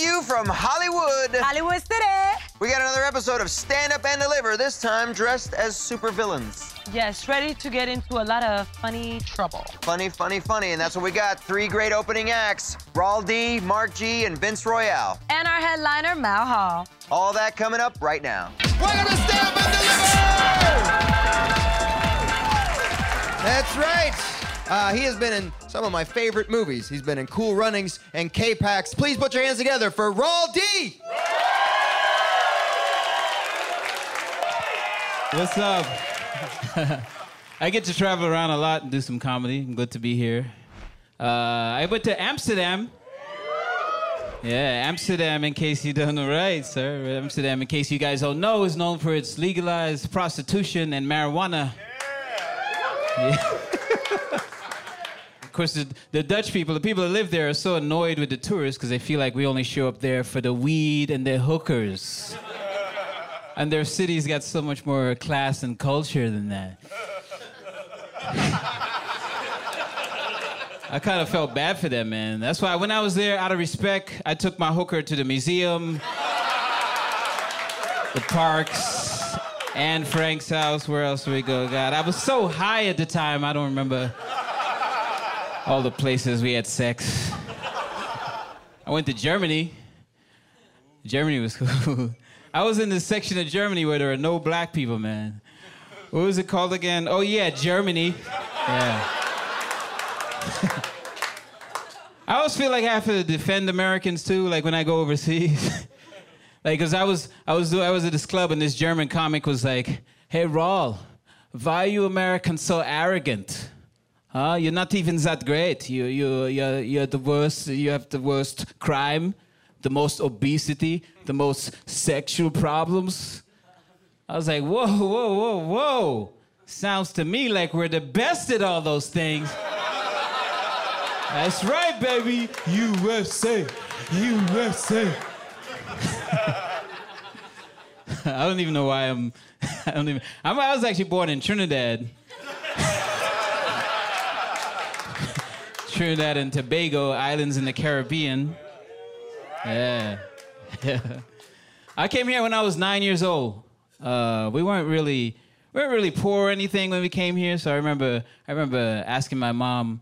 to you from Hollywood. Hollywood City. We got another episode of Stand Up and Deliver, this time dressed as supervillains. Yes, ready to get into a lot of funny trouble. Funny, funny, funny, and that's what we got. Three great opening acts. Raul D, Mark G, and Vince Royale. And our headliner, Mal Hall. All that coming up right now. Welcome to Stand Up and Deliver! That's right. Uh, he has been in some of my favorite movies. He's been in Cool Runnings and K-Pax. Please put your hands together for Raul D. What's up? I get to travel around a lot and do some comedy. I'm good to be here. Uh, I went to Amsterdam. Yeah, Amsterdam, in case you don't know, right, sir? Amsterdam, in case you guys don't know, is known for its legalized prostitution and marijuana. Yeah. of course, the, the Dutch people, the people that live there, are so annoyed with the tourists because they feel like we only show up there for the weed and the hookers. And their city's got so much more class and culture than that. I kind of felt bad for them, man. That's why when I was there, out of respect, I took my hooker to the museum, the parks, and Frank's house. Where else we go? God, I was so high at the time, I don't remember all the places we had sex. I went to Germany. Germany was cool. I was in the section of Germany where there are no black people, man. What was it called again? Oh, yeah, Germany. Yeah. I always feel like I have to defend Americans too, like when I go overseas. like, cause I was, I was, I was at this club and this German comic was like, "Hey, Raul, why are you Americans so arrogant? Huh? You're not even that great. You, you, you're, you're the worst. You have the worst crime, the most obesity, the most sexual problems." I was like, "Whoa, whoa, whoa, whoa! Sounds to me like we're the best at all those things." That's right, baby. USA. USA. I don't even know why I'm. I don't even. I'm, I was actually born in Trinidad. Trinidad and Tobago islands in the Caribbean. Yeah. I came here when I was nine years old. Uh, we weren't really we weren't really poor or anything when we came here. So I remember I remember asking my mom,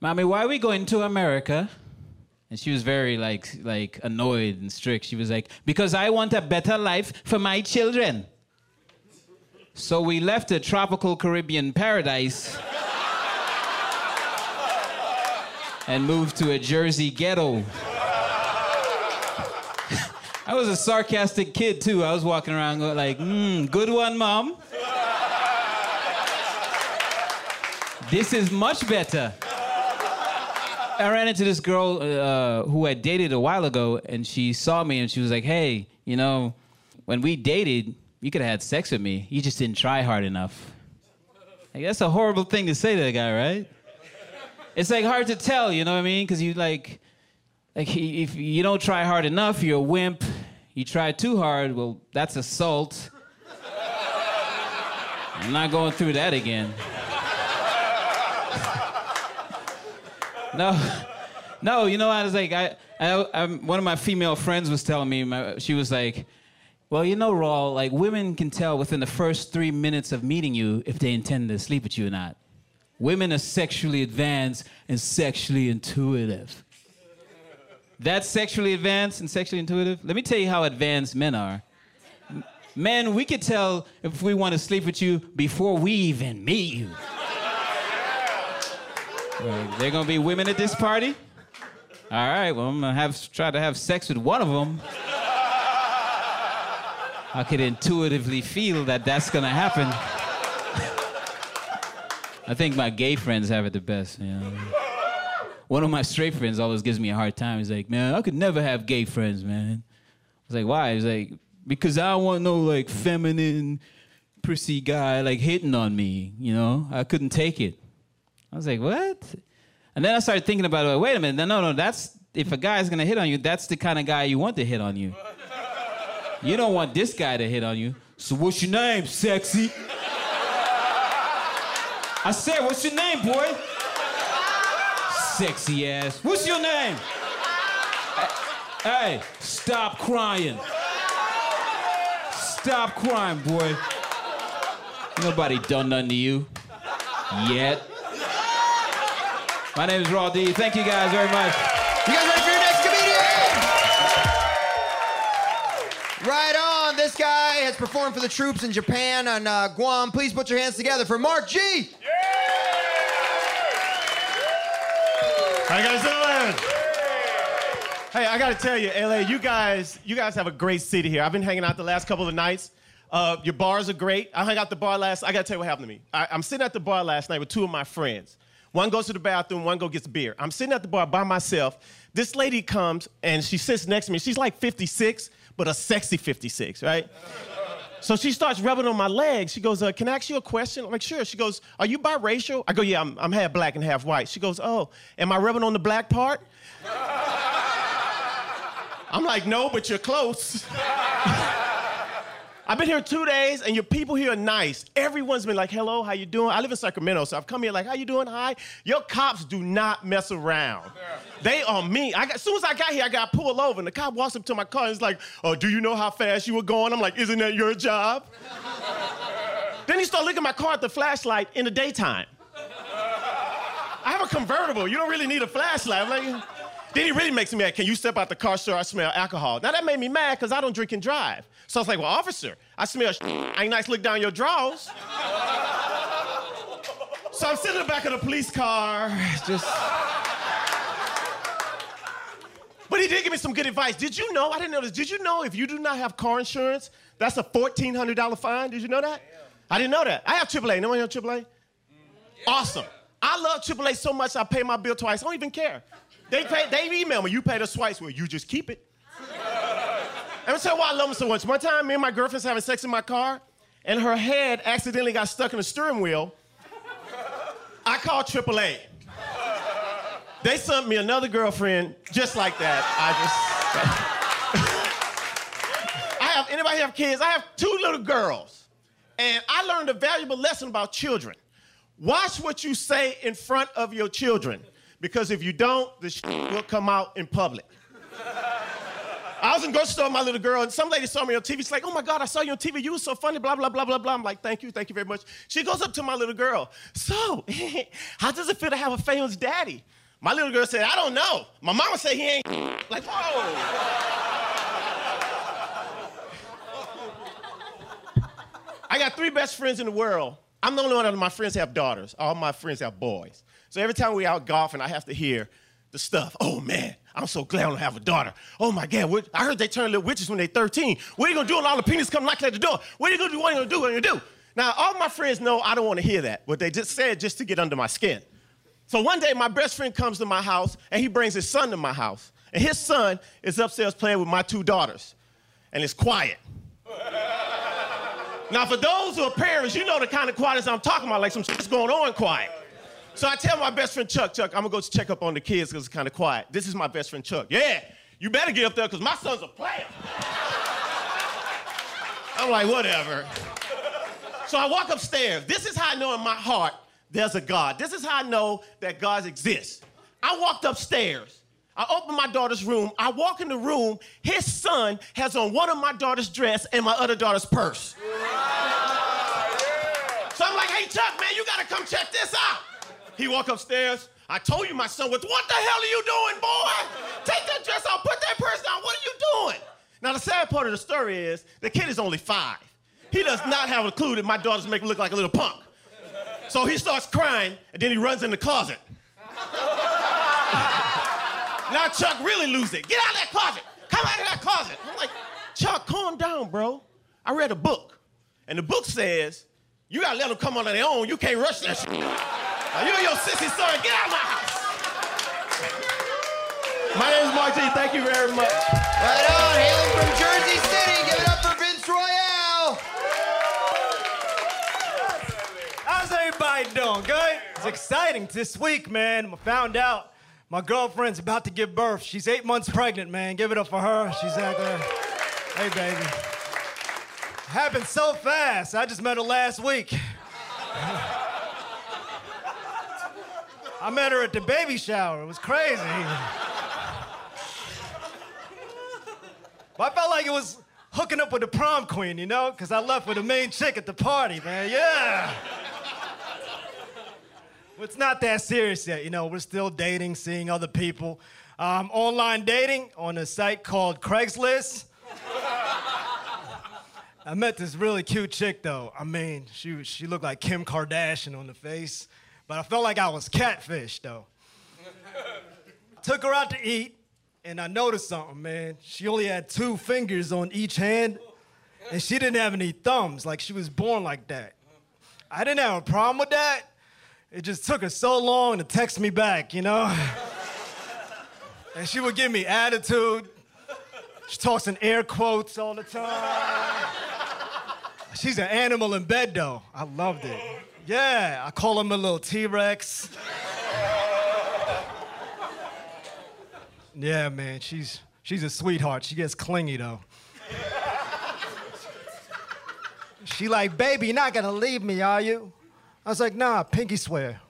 "Mommy, why are we going to America?" And she was very like like annoyed and strict. She was like, "Because I want a better life for my children." So we left a tropical Caribbean paradise and moved to a Jersey ghetto. I was a sarcastic kid too. I was walking around going like, mm, "Good one, mom." This is much better. I ran into this girl uh, who I dated a while ago, and she saw me and she was like, "Hey, you know, when we dated, you could have had sex with me. You just didn't try hard enough." Like, that's a horrible thing to say to a guy, right? It's like hard to tell, you know what I mean? Because you like, like if you don't try hard enough, you're a wimp. You try too hard, well, that's assault. I'm not going through that again. no, no, you know, I was like, I, I, I'm, one of my female friends was telling me, my, she was like, well, you know, Raul, like women can tell within the first three minutes of meeting you if they intend to sleep with you or not. Women are sexually advanced and sexually intuitive. That's sexually advanced and sexually intuitive. Let me tell you how advanced men are. Men, we could tell if we want to sleep with you before we even meet you. Right, There gonna be women at this party? All right, well, I'm gonna have try to have sex with one of them. I could intuitively feel that that's gonna happen. I think my gay friends have it the best. You know? One of my straight friends always gives me a hard time. He's like, "Man, I could never have gay friends, man." I was like, "Why?" He's like, "Because I don't want no like feminine, prissy guy like hitting on me. You know, I couldn't take it." I was like, "What?" And then I started thinking about it. Wait a minute. No no, no, that's if a guy's gonna hit on you, that's the kind of guy you want to hit on you. You don't want this guy to hit on you. So what's your name, sexy? I said, what's your name, boy? Sexy ass. What's your name? Hey, stop crying. Stop crying, boy. Nobody done nothing to you yet. My name is Raul D. Thank you guys very much. You guys ready for your next comedian? Right on. This guy has performed for the troops in Japan and uh, Guam. Please put your hands together for Mark G. How you guys doing? Hey, I gotta tell you, LA, you guys, you guys have a great city here. I've been hanging out the last couple of nights. Uh, your bars are great. I hung out the bar last. I gotta tell you what happened to me. I, I'm sitting at the bar last night with two of my friends. One goes to the bathroom, one go gets beer. I'm sitting at the bar by myself. This lady comes and she sits next to me. She's like 56, but a sexy 56, right? So she starts rubbing on my legs. She goes, uh, Can I ask you a question? I'm like, Sure. She goes, Are you biracial? I go, Yeah, I'm, I'm half black and half white. She goes, Oh, am I rubbing on the black part? I'm like, No, but you're close. I've been here two days, and your people here are nice. Everyone's been like, "Hello, how you doing?" I live in Sacramento, so I've come here like, "How you doing?" Hi. Your cops do not mess around. They are mean. I got, as soon as I got here, I got pulled over, and the cop walks up to my car and is like, "Oh, do you know how fast you were going?" I'm like, "Isn't that your job?" then he started looking at my car at the flashlight in the daytime. I have a convertible. You don't really need a flashlight. I'm like, then he really makes me mad. Can you step out the car, sir? I smell alcohol. Now that made me mad because I don't drink and drive. So I was like, well, officer, I smell I ain't nice look down your drawers. so I'm sitting in the back of the police car, just. But he did give me some good advice. Did you know? I didn't know this. Did you know if you do not have car insurance, that's a $1,400 fine? Did you know that? I didn't know that. I have AAA. No one have AAA? Mm. Awesome. I love AAA so much I pay my bill twice. I don't even care. They pay, they email me, you pay the twice. Well, you just keep it. And tell you why I love them so much. One time, me and my girlfriend's having sex in my car, and her head accidentally got stuck in the steering wheel. I called AAA. They sent me another girlfriend just like that. I just. I have anybody have kids? I have two little girls, and I learned a valuable lesson about children. Watch what you say in front of your children, because if you don't, the shit will come out in public. I was in grocery store with my little girl, and some lady saw me on TV. She's like, "Oh my God, I saw you on TV. You were so funny." Blah blah blah blah blah. I'm like, "Thank you, thank you very much." She goes up to my little girl. So, how does it feel to have a famous daddy? My little girl said, "I don't know." My mama said he ain't. Like, whoa. I got three best friends in the world. I'm the only one of my friends have daughters. All my friends have boys. So every time we out golfing, I have to hear the stuff. Oh man, I'm so glad I don't have a daughter. Oh my God, what, I heard they turn little witches when they're 13. What are you gonna do when all the penis come knocking at the door? What are you gonna do? What are you gonna do? What are you gonna do? Now, all my friends know I don't wanna hear that, but they just said just to get under my skin. So one day, my best friend comes to my house and he brings his son to my house. And his son is upstairs playing with my two daughters. And it's quiet. now, for those who are parents, you know the kind of quietness I'm talking about, like some shit's going on quiet. So I tell my best friend Chuck, Chuck, I'm gonna go check up on the kids because it's kind of quiet. This is my best friend Chuck. Yeah, you better get up there because my son's a player. I'm like, whatever. So I walk upstairs. This is how I know in my heart there's a God. This is how I know that God exists. I walked upstairs. I opened my daughter's room. I walk in the room. His son has on one of my daughter's dress and my other daughter's purse. So I'm like, hey, Chuck, man, you gotta come check this out. He walk upstairs. I told you my son was, what the hell are you doing, boy? Take that dress off, put that purse down. What are you doing? Now, the sad part of the story is the kid is only five. He does not have a clue that my daughter's making me look like a little punk. So he starts crying, and then he runs in the closet. now Chuck really loses it. Get out of that closet. Come out of that closet. I'm like, Chuck, calm down, bro. I read a book, and the book says, you gotta let them come on their own. You can't rush that shit. Now, you and your sissy son, get out of my house. My name is Mark G. Thank you very much. Right on, hailing from Jersey City. Give it up for Vince Royale. How's everybody doing? Good? It's exciting this week, man. I found out my girlfriend's about to give birth. She's eight months pregnant, man. Give it up for her. She's out there. Hey, baby. Happened so fast. I just met her last week. I met her at the baby shower. It was crazy. But I felt like it was hooking up with the prom queen, you know? Because I left with the main chick at the party, man. Yeah. But it's not that serious yet, you know. We're still dating, seeing other people. Um, online dating on a site called Craigslist. I met this really cute chick though. I mean, she she looked like Kim Kardashian on the face, but I felt like I was catfish though. Took her out to eat, and I noticed something, man. She only had two fingers on each hand, and she didn't have any thumbs. Like she was born like that. I didn't have a problem with that. It just took her so long to text me back, you know. and she would give me attitude. She talks in air quotes all the time. She's an animal in bed, though. I loved it. Yeah, I call him a little T Rex. Yeah, man, she's she's a sweetheart. She gets clingy though. she like, baby, you're not gonna leave me, are you? I was like, nah, pinky swear.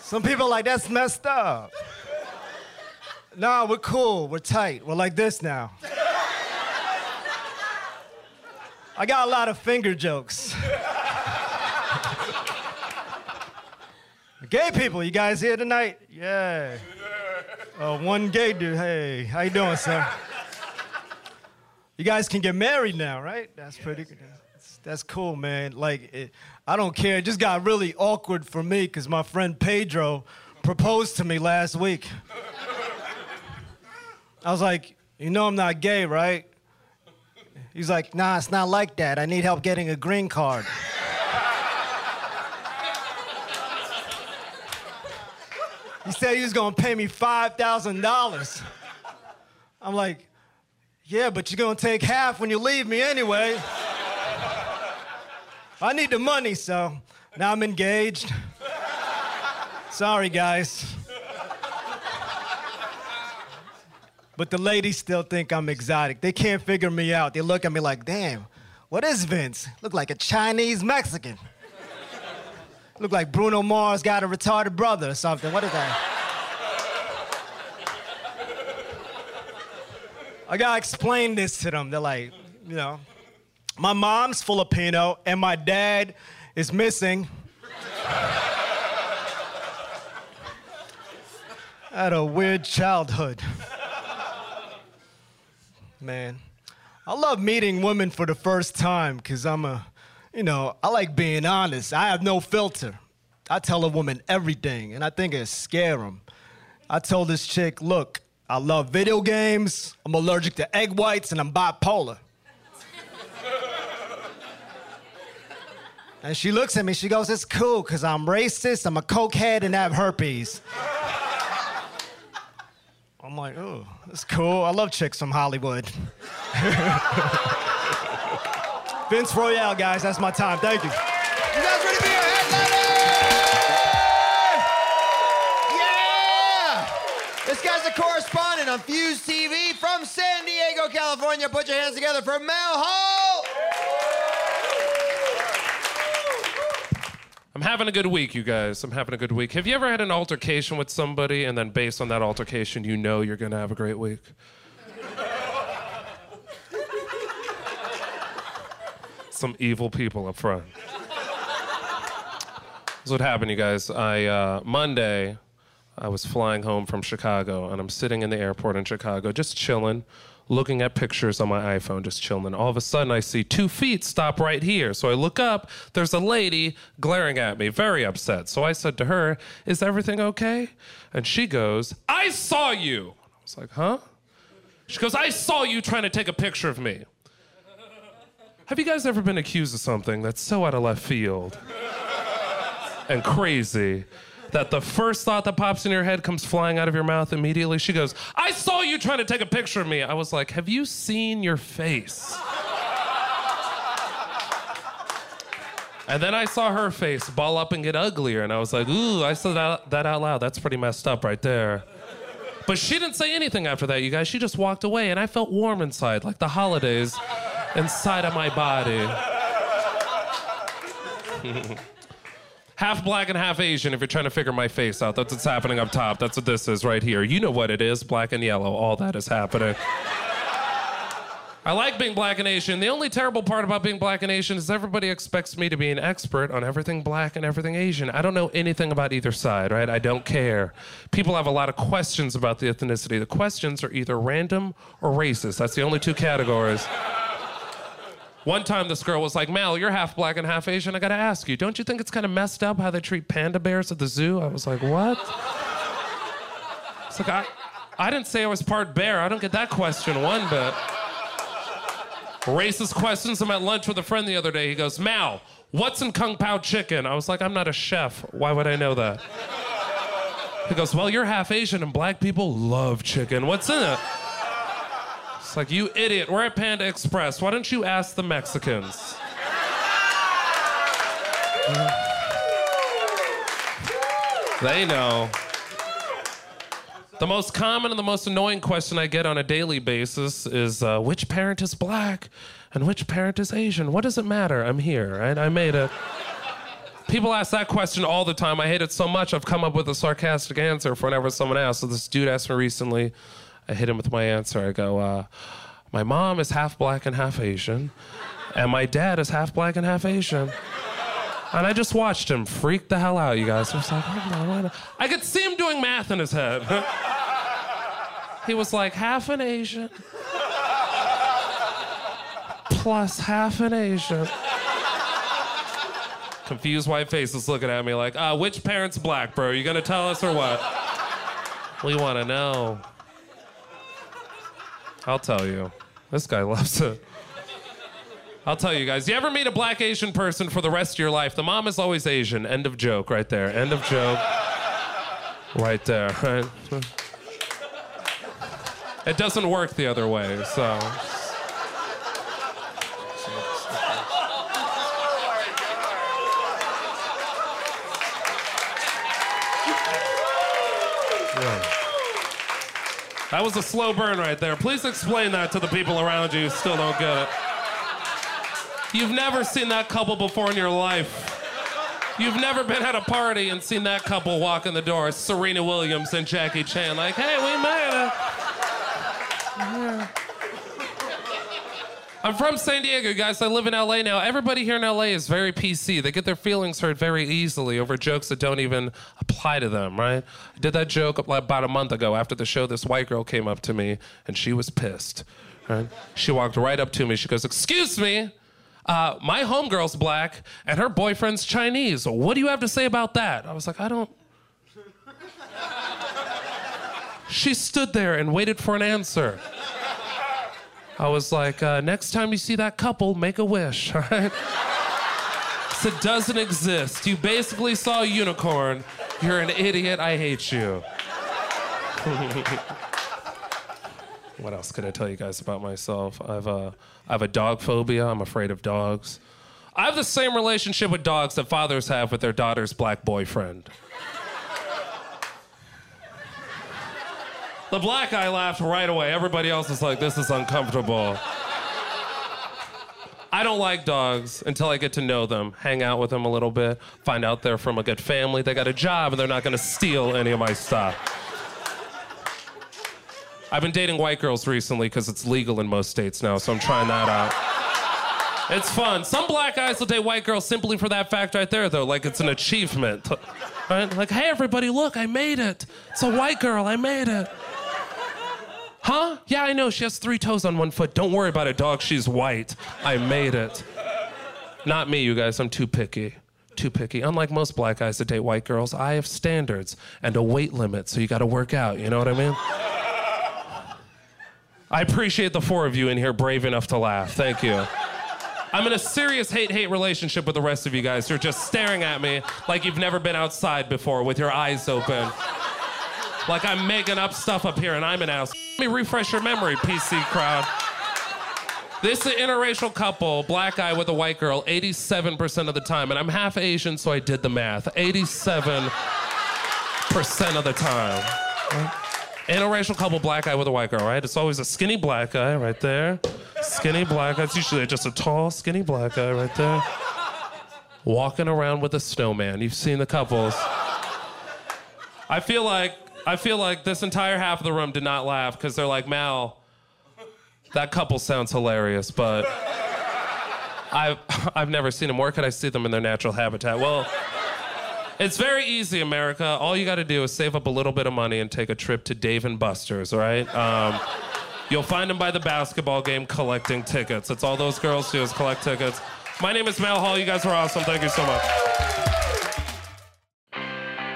Some people like, that's messed up. Nah, we're cool. We're tight. We're like this now. I got a lot of finger jokes. gay people, you guys here tonight? Yeah. Uh, one gay dude. Hey, how you doing, sir? You guys can get married now, right? That's pretty good. That's, that's cool, man. Like, it, I don't care. It just got really awkward for me because my friend Pedro proposed to me last week. I was like, you know I'm not gay, right? He's like, nah, it's not like that. I need help getting a green card. he said he was gonna pay me $5,000. I'm like, yeah, but you're gonna take half when you leave me anyway. I need the money, so now I'm engaged. Sorry, guys. But the ladies still think I'm exotic. They can't figure me out. They look at me like, damn, what is Vince? Look like a Chinese Mexican. Look like Bruno Mars got a retarded brother or something. What is that? I gotta explain this to them. They're like, you know, my mom's Filipino and my dad is missing. I had a weird childhood. Man, I love meeting women for the first time because I'm a, you know, I like being honest. I have no filter. I tell a woman everything, and I think it scare them. I told this chick, look, I love video games, I'm allergic to egg whites, and I'm bipolar. and she looks at me, she goes, it's cool, because I'm racist, I'm a cokehead, and I have herpes. I'm like, oh, that's cool. I love chicks from Hollywood. Vince Royale, guys, that's my time. Thank you. You guys ready to be our headliner? Yeah! This guy's a correspondent on Fuse TV from San Diego, California. Put your hands together for Mal Hall. I'm having a good week, you guys. I'm having a good week. Have you ever had an altercation with somebody and then based on that altercation, you know you're to have a great week? Some evil people up front. That's what happened, you guys. I uh, Monday, I was flying home from Chicago, and I'm sitting in the airport in Chicago, just chilling, looking at pictures on my iPhone, just chilling. All of a sudden, I see two feet stop right here. So I look up. There's a lady glaring at me, very upset. So I said to her, "Is everything okay?" And she goes, "I saw you." I was like, "Huh?" She goes, "I saw you trying to take a picture of me." Have you guys ever been accused of something that's so out of left field and crazy that the first thought that pops in your head comes flying out of your mouth immediately? She goes, I saw you trying to take a picture of me. I was like, Have you seen your face? And then I saw her face ball up and get uglier, and I was like, Ooh, I said that, that out loud. That's pretty messed up right there. But she didn't say anything after that, you guys. She just walked away, and I felt warm inside, like the holidays inside of my body. half black and half Asian if you're trying to figure my face out. That's what's happening up top. That's what this is right here. You know what it is black and yellow. All that is happening. I like being black and Asian. The only terrible part about being black and Asian is everybody expects me to be an expert on everything black and everything Asian. I don't know anything about either side, right? I don't care. People have a lot of questions about the ethnicity. The questions are either random or racist. That's the only two categories. One time this girl was like, Mal, you're half black and half Asian. I gotta ask you, don't you think it's kind of messed up how they treat panda bears at the zoo? I was like, what? It's like, I, I didn't say I was part bear. I don't get that question one bit. Racist questions. I'm at lunch with a friend the other day. He goes, Mal, what's in Kung Pao chicken? I was like, I'm not a chef. Why would I know that? He goes, Well, you're half Asian and black people love chicken. What's in it? Like, You idiot. We're at Panda Express. Why don't you ask the Mexicans? They know. The most common and the most annoying question I get on a daily basis is uh, which parent is black and which parent is Asian? What does it matter? I'm here, right? I made it. People ask that question all the time. I hate it so much, I've come up with a sarcastic answer for whenever someone asks. So this dude asked me recently, I hit him with my answer. I go, uh, My mom is half black and half Asian, and my dad is half black and half Asian. And I just watched him freak the hell out, you guys. I was like, on. I could see him doing math in his head. he was like, half an Asian plus half an Asian. Confused white faces looking at me like, uh, which parent's black, bro? You gonna tell us or what? We wanna know. I'll tell you. This guy loves it. I'll tell you guys. You ever meet a black Asian person for the rest of your life? The mom is always Asian. End of joke right there. End of joke. Right there. Right? It doesn't work the other way, so. Yeah. That was a slow burn right there. Please explain that to the people around you who still don't get it. You've never seen that couple before in your life. You've never been at a party and seen that couple walk in the door, Serena Williams and Jackie Chan, like, hey, we made it. I'm from San Diego, guys. I live in LA now. Everybody here in LA is very PC. They get their feelings hurt very easily over jokes that don't even apply to them, right? I did that joke about a month ago after the show. This white girl came up to me and she was pissed. Right? She walked right up to me. She goes, Excuse me. Uh, my homegirl's black and her boyfriend's Chinese. What do you have to say about that? I was like, I don't. she stood there and waited for an answer. I was like, uh, next time you see that couple, make a wish, all right? So it doesn't exist. You basically saw a unicorn. You're an idiot. I hate you. what else could I tell you guys about myself? I've a, I have a dog phobia. I'm afraid of dogs. I have the same relationship with dogs that fathers have with their daughter's black boyfriend. The black guy laughed right away. Everybody else is like, this is uncomfortable. I don't like dogs until I get to know them, hang out with them a little bit, find out they're from a good family, they got a job, and they're not gonna steal any of my stuff. I've been dating white girls recently because it's legal in most states now, so I'm trying that out. It's fun. Some black guys will date white girls simply for that fact right there, though, like it's an achievement. Right? Like, hey, everybody, look, I made it. It's a white girl, I made it. Huh? Yeah, I know. She has three toes on one foot. Don't worry about it, dog. She's white. I made it. Not me, you guys. I'm too picky. Too picky. Unlike most black guys that date white girls, I have standards and a weight limit, so you gotta work out. You know what I mean? I appreciate the four of you in here brave enough to laugh. Thank you. I'm in a serious hate hate relationship with the rest of you guys. You're just staring at me like you've never been outside before with your eyes open. Like I'm making up stuff up here and I'm an ass. Let me refresh your memory, PC crowd. This is an interracial couple, black guy with a white girl, 87% of the time. And I'm half Asian, so I did the math. 87% of the time. Interracial couple, black guy with a white girl, right? It's always a skinny black guy right there. Skinny black guy. It's usually just a tall, skinny black guy right there. walking around with a snowman. You've seen the couples. I feel like I feel like this entire half of the room did not laugh because they're like, Mal, that couple sounds hilarious, but I've I've never seen them. Where could I see them in their natural habitat? Well, it's very easy, America. All you got to do is save up a little bit of money and take a trip to Dave and Buster's, right? Um, you'll find them by the basketball game collecting tickets. That's all those girls do is collect tickets. My name is Mal Hall. You guys are awesome. Thank you so much.